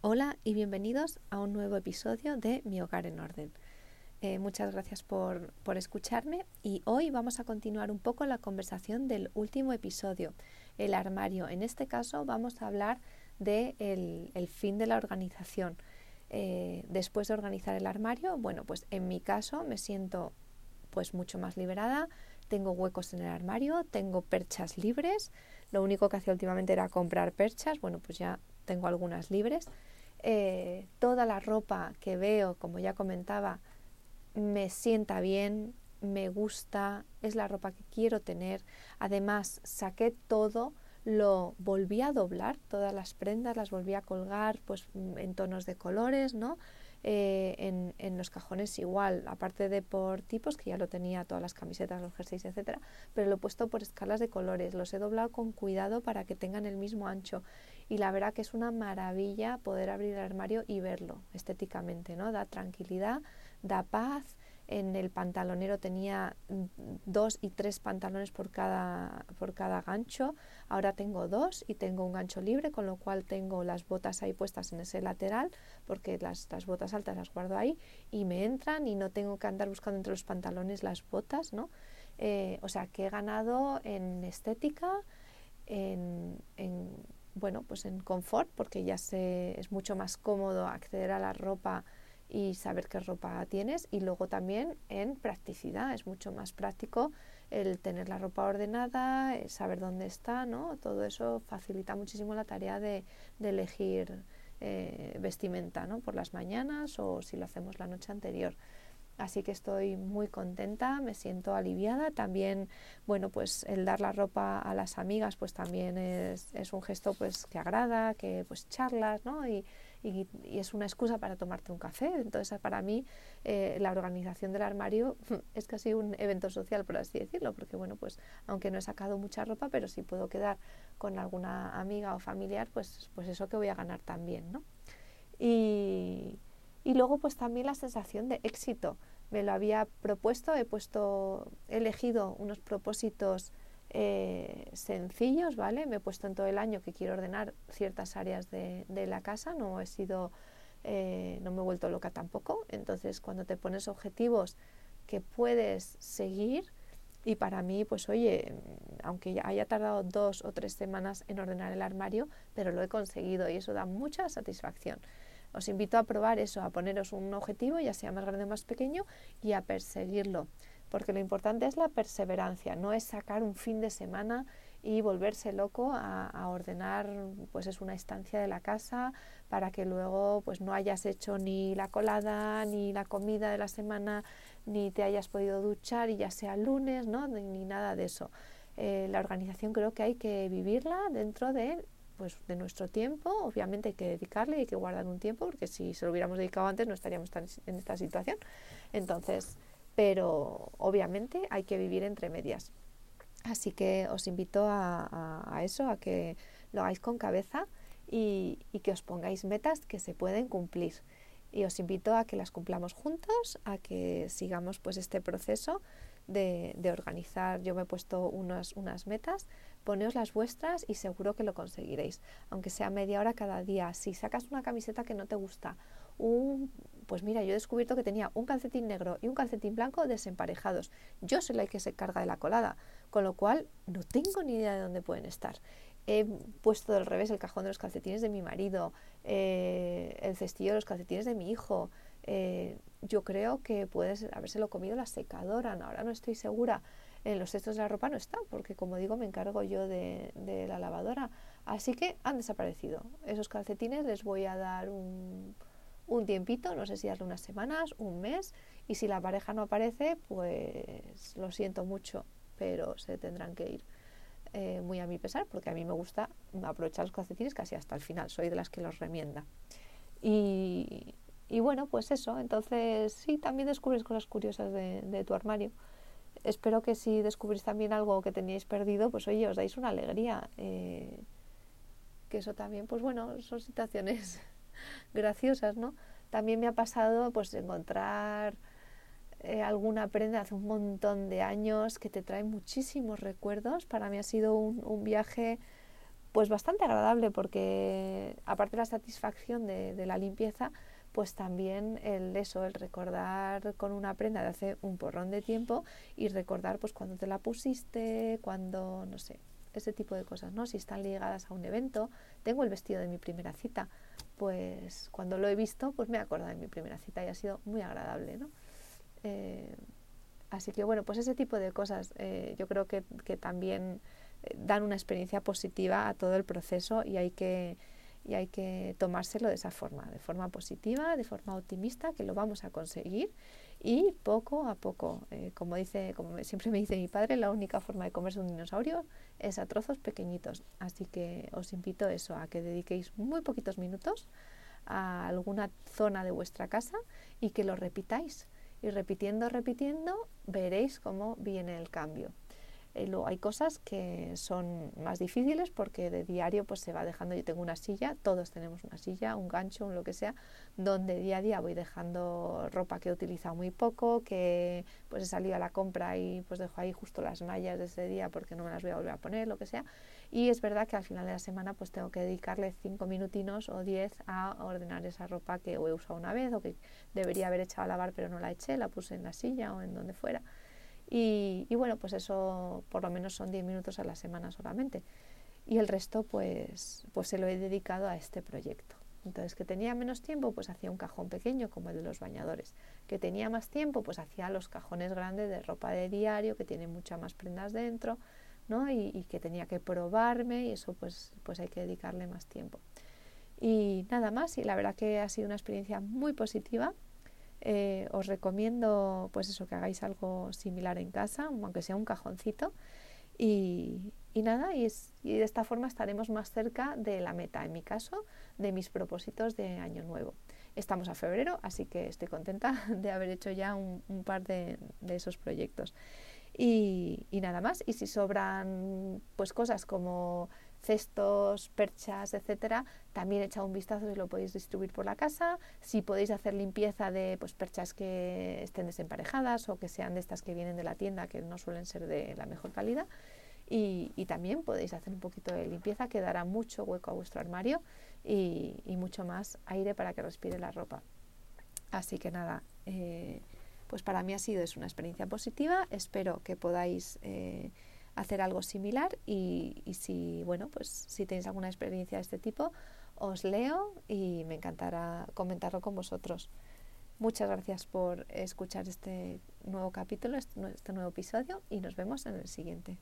Hola y bienvenidos a un nuevo episodio de Mi Hogar en Orden. Eh, muchas gracias por, escucharme y hoy vamos a continuar un poco la conversación del último episodio, el armario. En este caso vamos a hablar del de el fin de la organización. Eh, después de organizar el armario, bueno, pues en mi caso me siento pues mucho más liberada, tengo huecos en el armario, tengo perchas libres, lo único que hacía últimamente era comprar perchas, bueno, pues ya tengo algunas libres eh, toda la ropa que veo, como ya comentaba, me sienta bien, me gusta, es la ropa que quiero tener. Además, saqué todo, lo volví a doblar, todas las prendas las volví a colgar pues en tonos de colores, ¿no? Eh, en, en, los cajones igual, aparte de por tipos, que ya lo tenía todas las camisetas, los jerseys, etcétera, pero lo he puesto por escalas de colores, los he doblado con cuidado para que tengan el mismo ancho y la verdad que es una maravilla poder abrir el armario y verlo estéticamente, ¿no? Da tranquilidad, da paz. En el pantalonero tenía dos y tres pantalones por cada, por cada gancho. Ahora tengo dos y tengo un gancho libre, con lo cual tengo las botas ahí puestas en ese lateral, porque las, las botas altas las guardo ahí y me entran y no tengo que andar buscando entre los pantalones las botas, ¿no? Eh, o sea que he ganado en estética, en, en bueno, pues en confort, porque ya se, es mucho más cómodo acceder a la ropa y saber qué ropa tienes y luego también en practicidad, es mucho más práctico el tener la ropa ordenada, saber dónde está, ¿no? Todo eso facilita muchísimo la tarea de, de elegir eh, vestimenta, ¿no? Por las mañanas o si lo hacemos la noche anterior. Así que estoy muy contenta, me siento aliviada. También, bueno, pues el dar la ropa a las amigas, pues también es, es un gesto pues que agrada, que pues charlas, ¿no? Y, y, es una excusa para tomarte un café. Entonces, para mí, eh, la organización del armario es casi un evento social, por así decirlo, porque, bueno, pues aunque no he sacado mucha ropa, pero si puedo quedar con alguna amiga o familiar, pues, pues eso que voy a ganar también, ¿no? Y, y luego pues también la sensación de éxito. Me lo había propuesto, he puesto, he elegido unos propósitos eh, sencillos, ¿vale? Me he puesto en todo el año que quiero ordenar ciertas áreas de, la casa, no he sido, eh, no me he vuelto loca tampoco. Entonces, cuando te pones objetivos que puedes seguir, y para mí, pues oye, aunque haya tardado dos o tres semanas en ordenar el armario, pero lo he conseguido y eso da mucha satisfacción. Os invito a probar eso, a poneros un objetivo, ya sea más grande o más pequeño, y a perseguirlo. Porque lo importante es la perseverancia, no es sacar un fin de semana y volverse loco a, ordenar pues es una estancia de la casa para que luego pues no hayas hecho ni la colada ni la comida de la semana ni te hayas podido duchar y ya sea lunes no ni, nada de eso eh, la organización creo que hay que vivirla dentro de pues de nuestro tiempo, obviamente hay que dedicarle, hay que guardar un tiempo, porque si se lo hubiéramos dedicado antes no estaríamos en esta situación. Entonces, pero obviamente hay que vivir entre medias. Así que os invito a, eso, a que lo hagáis con cabeza y, que os pongáis metas que se pueden cumplir. Y os invito a que las cumplamos juntos, a que sigamos pues este proceso de, de organizar. Yo me he puesto unas, unas metas poneos las vuestras y seguro que lo conseguiréis, aunque sea media hora cada día. Si sacas una camiseta que no te gusta, un, pues mira, yo he descubierto que tenía un calcetín negro y un calcetín blanco desemparejados. Yo soy la que se carga de la colada, con lo cual no tengo ni idea de dónde pueden estar. He puesto del revés el cajón de los calcetines de mi marido, eh, el cestillo de los calcetines de mi hijo. Eh, yo creo que puedes habérselo comido la secadora, ahora no estoy segura en los cestos de la ropa no están, porque como digo, me encargo yo de, la lavadora. Así que han desaparecido. Esos calcetines les voy a dar un, un tiempito, no sé si darle unas semanas, un mes, y si la pareja no aparece, pues lo siento mucho, pero se tendrán que ir. Eh, muy a mi pesar, porque a mí me gusta aprovechar los calcetines casi hasta el final, soy de las que los remienda. Y, y bueno, pues eso, entonces sí, también descubres cosas curiosas de, de tu armario espero que si descubrís también algo que teníais perdido, pues oye, os dais una alegría. Eh, que eso también, pues bueno, son situaciones graciosas, ¿no? También me ha pasado pues encontrar eh, alguna prenda hace un montón de años que te trae muchísimos recuerdos. Para mí ha sido un, viaje pues bastante agradable porque aparte de la satisfacción de, la limpieza, pues también el eso, el recordar con una prenda de hace un porrón de tiempo y recordar pues cuando te la pusiste, cuando, no sé, ese tipo de cosas, ¿no? Si están ligadas a un evento, tengo el vestido de mi primera cita, pues cuando lo he visto, pues me he acordado de mi primera cita y ha sido muy agradable, ¿no? Eh, así que bueno, pues ese tipo de cosas eh, yo creo que, que también eh, dan una experiencia positiva a todo el proceso y hay que y hay que tomárselo de esa forma, de forma positiva, de forma optimista, que lo vamos a conseguir y poco a poco, eh, como dice, como siempre me dice mi padre, la única forma de comerse un dinosaurio es a trozos pequeñitos. Así que os invito eso, a que dediquéis muy poquitos minutos a alguna zona de vuestra casa y que lo repitáis. Y repitiendo, repitiendo, veréis cómo viene el cambio. Eh, luego hay cosas que son más difíciles porque de diario pues se va dejando, yo tengo una silla, todos tenemos una silla, un gancho, un lo que sea, donde día a día voy dejando ropa que he utilizado muy poco, que pues he salido a la compra y pues dejo ahí justo las mallas de ese día porque no me las voy a volver a poner, lo que sea. Y es verdad que al final de la semana pues tengo que dedicarle cinco minutinos o diez a ordenar esa ropa que he usado una vez o que debería haber echado a lavar pero no la eché, la puse en la silla o en donde fuera. Y, bueno, pues eso por lo menos son 10 minutos a la semana solamente. Y el resto pues, pues se lo he dedicado a este proyecto. Entonces, que tenía menos tiempo, pues hacía un cajón pequeño como el de los bañadores. Que tenía más tiempo, pues hacía los cajones grandes de ropa de diario, que tiene muchas más prendas dentro, ¿no? Y, y, que tenía que probarme y eso pues, pues hay que dedicarle más tiempo. Y nada más, y la verdad que ha sido una experiencia muy positiva eh, os recomiendo pues eso que hagáis algo similar en casa, aunque sea un cajoncito. Y, nada, y, de esta forma estaremos más cerca de la meta, en mi caso, de mis propósitos de año nuevo. Estamos a febrero, así que estoy contenta de haber hecho ya un, par de, de, esos proyectos. Y, nada más, y si sobran pues cosas como cestos, perchas, etcétera, también echad un vistazo si lo podéis distribuir por la casa, si podéis hacer limpieza de pues, perchas que estén desemparejadas o que sean de estas que vienen de la tienda, que no suelen ser de la mejor calidad. Y, también podéis hacer un poquito de limpieza que dará mucho hueco a vuestro armario y, y mucho más aire para que respire la ropa. Así que nada, eh, pues para mí ha sido es una experiencia positiva. Espero que podáis eh, hacer algo similar y, si, bueno, pues si tenéis alguna experiencia de este tipo, os leo y me encantará comentarlo con vosotros. Muchas gracias por escuchar este nuevo capítulo, este nuevo episodio y nos vemos en el siguiente.